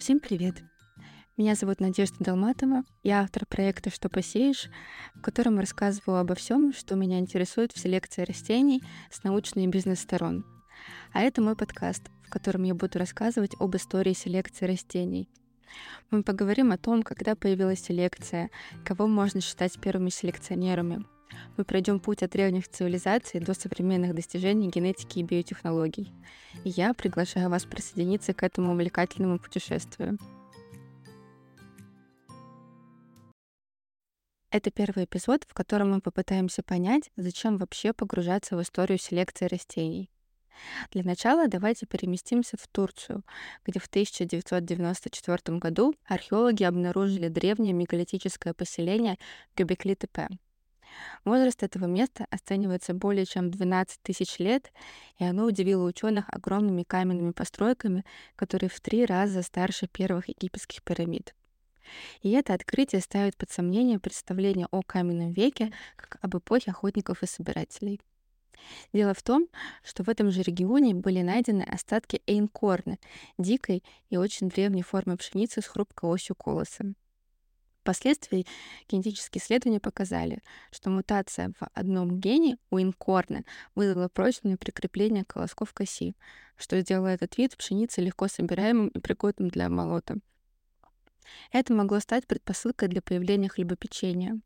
Всем привет! Меня зовут Надежда Долматова. Я автор проекта «Что посеешь», в котором рассказываю обо всем, что меня интересует в селекции растений с научной и бизнес-сторон. А это мой подкаст, в котором я буду рассказывать об истории селекции растений. Мы поговорим о том, когда появилась селекция, кого можно считать первыми селекционерами. Мы пройдем путь от древних цивилизаций до современных достижений генетики и биотехнологий. И я приглашаю вас присоединиться к этому увлекательному путешествию. Это первый эпизод, в котором мы попытаемся понять, зачем вообще погружаться в историю селекции растений. Для начала давайте переместимся в Турцию, где в 1994 году археологи обнаружили древнее мегалитическое поселение Göbekli-Tepe. Возраст этого места оценивается более чем 12 тысяч лет, и оно удивило ученых огромными каменными постройками, которые в три раза старше первых египетских пирамид. И это открытие ставит под сомнение представление о каменном веке как об эпохе охотников и собирателей. Дело в том, что в этом же регионе были найдены остатки эйнкорна, дикой и очень древней формы пшеницы с хрупкой осью колоса. Впоследствии генетические исследования показали, что мутация в одном гене у инкорна вызвала прочное прикрепление колосков к оси, что сделало этот вид пшеницы легко собираемым и пригодным для молота. Это могло стать предпосылкой для появления хлебопечения.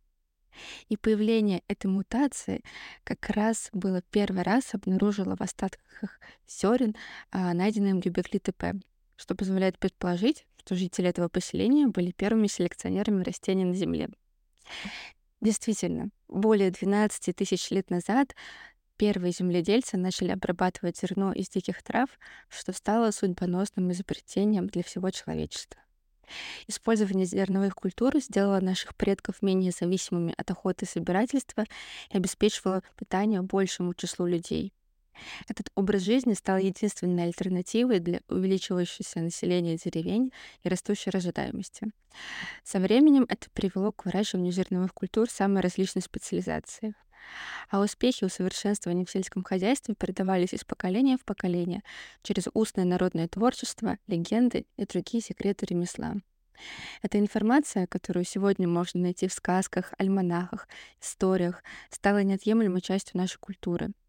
И появление этой мутации как раз было первый раз обнаружило в остатках зерен, а, найденным Гюбекли ТП, что позволяет предположить, что жители этого поселения были первыми селекционерами растений на Земле. Действительно, более 12 тысяч лет назад первые земледельцы начали обрабатывать зерно из диких трав, что стало судьбоносным изобретением для всего человечества. Использование зерновых культур сделало наших предков менее зависимыми от охоты и собирательства и обеспечивало питание большему числу людей. Этот образ жизни стал единственной альтернативой для увеличивающегося населения деревень и растущей рождаемости. Со временем это привело к выращиванию зерновых культур самой различной специализации. А успехи усовершенствования в сельском хозяйстве передавались из поколения в поколение через устное народное творчество, легенды и другие секреты ремесла. Эта информация, которую сегодня можно найти в сказках, альманахах, историях, стала неотъемлемой частью нашей культуры —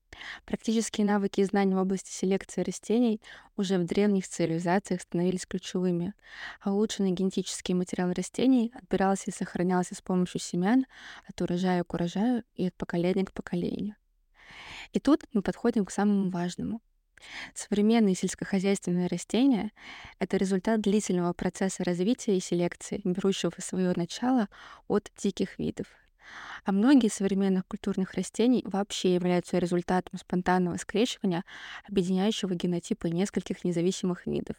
Практические навыки и знания в области селекции растений уже в древних цивилизациях становились ключевыми, а улучшенный генетический материал растений отбирался и сохранялся с помощью семян от урожая к урожаю и от поколения к поколению. И тут мы подходим к самому важному. Современные сельскохозяйственные растения — это результат длительного процесса развития и селекции, берущего свое начало от диких видов — а многие современных культурных растений вообще являются результатом спонтанного скрещивания, объединяющего генотипы нескольких независимых видов.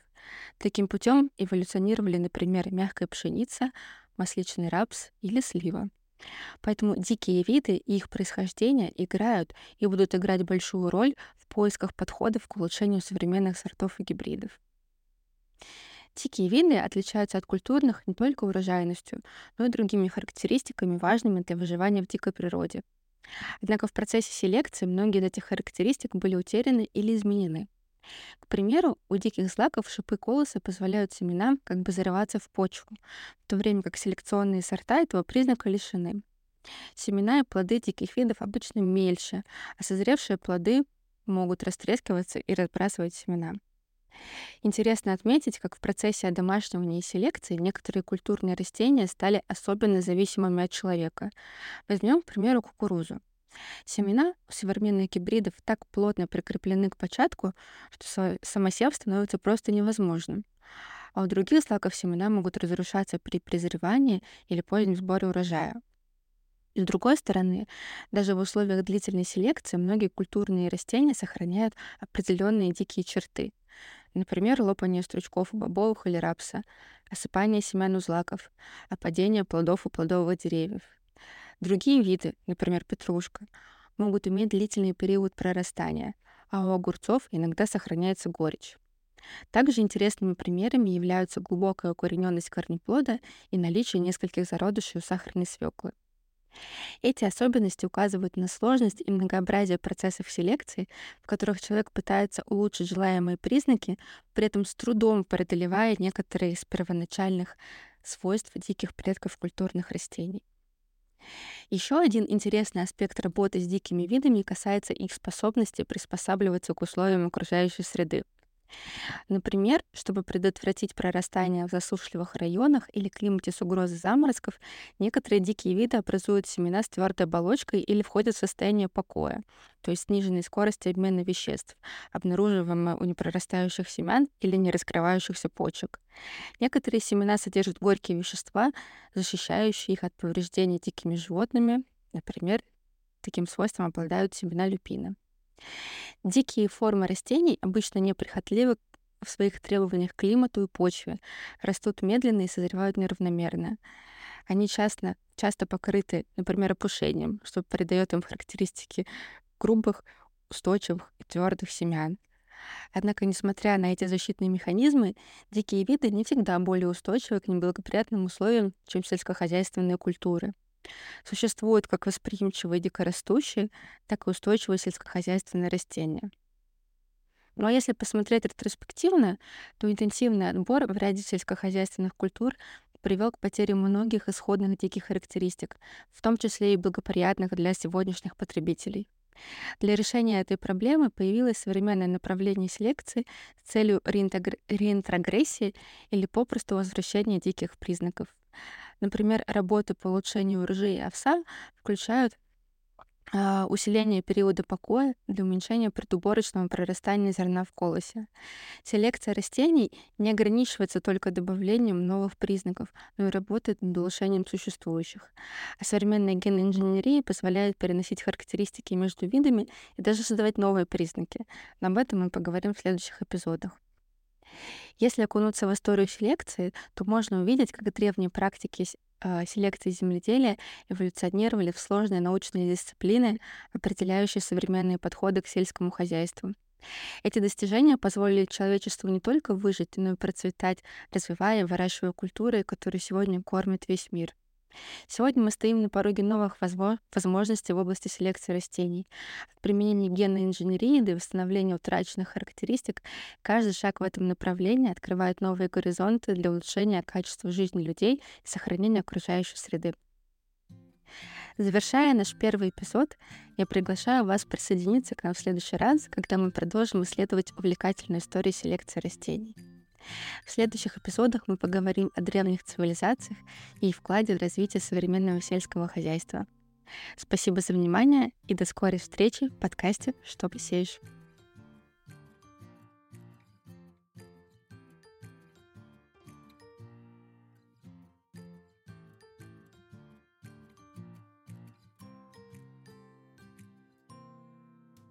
Таким путем эволюционировали, например, мягкая пшеница, масличный рапс или слива. Поэтому дикие виды и их происхождение играют и будут играть большую роль в поисках подходов к улучшению современных сортов и гибридов. Дикие виды отличаются от культурных не только урожайностью, но и другими характеристиками, важными для выживания в дикой природе. Однако в процессе селекции многие из этих характеристик были утеряны или изменены. К примеру, у диких злаков шипы колоса позволяют семенам как бы зарываться в почву, в то время как селекционные сорта этого признака лишены. Семена и плоды диких видов обычно мельче, а созревшие плоды могут растрескиваться и разбрасывать семена. Интересно отметить, как в процессе одомашнивания и селекции некоторые культурные растения стали особенно зависимыми от человека. Возьмем, к примеру, кукурузу. Семена у современных гибридов так плотно прикреплены к початку, что самосев становится просто невозможным. А у других злаков семена могут разрушаться при презревании или позднем сборе урожая. С другой стороны, даже в условиях длительной селекции многие культурные растения сохраняют определенные дикие черты. Например, лопание стручков у бобовых или рапса, осыпание семян у злаков, опадение плодов у плодовых деревьев. Другие виды, например, петрушка, могут иметь длительный период прорастания, а у огурцов иногда сохраняется горечь. Также интересными примерами являются глубокая укорененность корнеплода и наличие нескольких зародышей у сахарной свеклы. Эти особенности указывают на сложность и многообразие процессов селекции, в которых человек пытается улучшить желаемые признаки, при этом с трудом преодолевая некоторые из первоначальных свойств диких предков культурных растений. Еще один интересный аспект работы с дикими видами касается их способности приспосабливаться к условиям окружающей среды. Например, чтобы предотвратить прорастание в засушливых районах или климате с угрозой заморозков, некоторые дикие виды образуют семена с твердой оболочкой или входят в состояние покоя, то есть сниженной скорости обмена веществ, обнаруживаемой у непрорастающих семян или не раскрывающихся почек. Некоторые семена содержат горькие вещества, защищающие их от повреждений дикими животными, например, таким свойством обладают семена люпина. Дикие формы растений обычно неприхотливы в своих требованиях к климату и почве, растут медленно и созревают неравномерно. Они часто, часто покрыты, например, опушением, что придает им характеристики грубых, устойчивых и твердых семян. Однако, несмотря на эти защитные механизмы, дикие виды не всегда более устойчивы к неблагоприятным условиям, чем сельскохозяйственные культуры. Существуют как восприимчивые дикорастущие, так и устойчивые сельскохозяйственные растения. Ну а если посмотреть ретроспективно, то интенсивный отбор в ряде сельскохозяйственных культур привел к потере многих исходных диких характеристик, в том числе и благоприятных для сегодняшних потребителей. Для решения этой проблемы появилось современное направление селекции с целью реинтегр... реинтрогрессии или попросту возвращения диких признаков. Например, работы по улучшению урожая овса включают а, усиление периода покоя для уменьшения предуборочного прорастания зерна в колосе. Селекция растений не ограничивается только добавлением новых признаков, но и работает над улучшением существующих. А современная генная инженерия позволяет переносить характеристики между видами и даже создавать новые признаки. Но об этом мы поговорим в следующих эпизодах. Если окунуться в историю селекции, то можно увидеть, как древние практики а, селекции земледелия эволюционировали в сложные научные дисциплины, определяющие современные подходы к сельскому хозяйству. Эти достижения позволили человечеству не только выжить, но и процветать, развивая и выращивая культуры, которые сегодня кормят весь мир. Сегодня мы стоим на пороге новых возможностей в области селекции растений. От применения генной инженерии до восстановления утраченных характеристик, каждый шаг в этом направлении открывает новые горизонты для улучшения качества жизни людей и сохранения окружающей среды. Завершая наш первый эпизод, я приглашаю вас присоединиться к нам в следующий раз, когда мы продолжим исследовать увлекательную историю селекции растений. В следующих эпизодах мы поговорим о древних цивилизациях и вкладе в развитие современного сельского хозяйства. Спасибо за внимание и до скорой встречи в подкасте «Что посеешь?».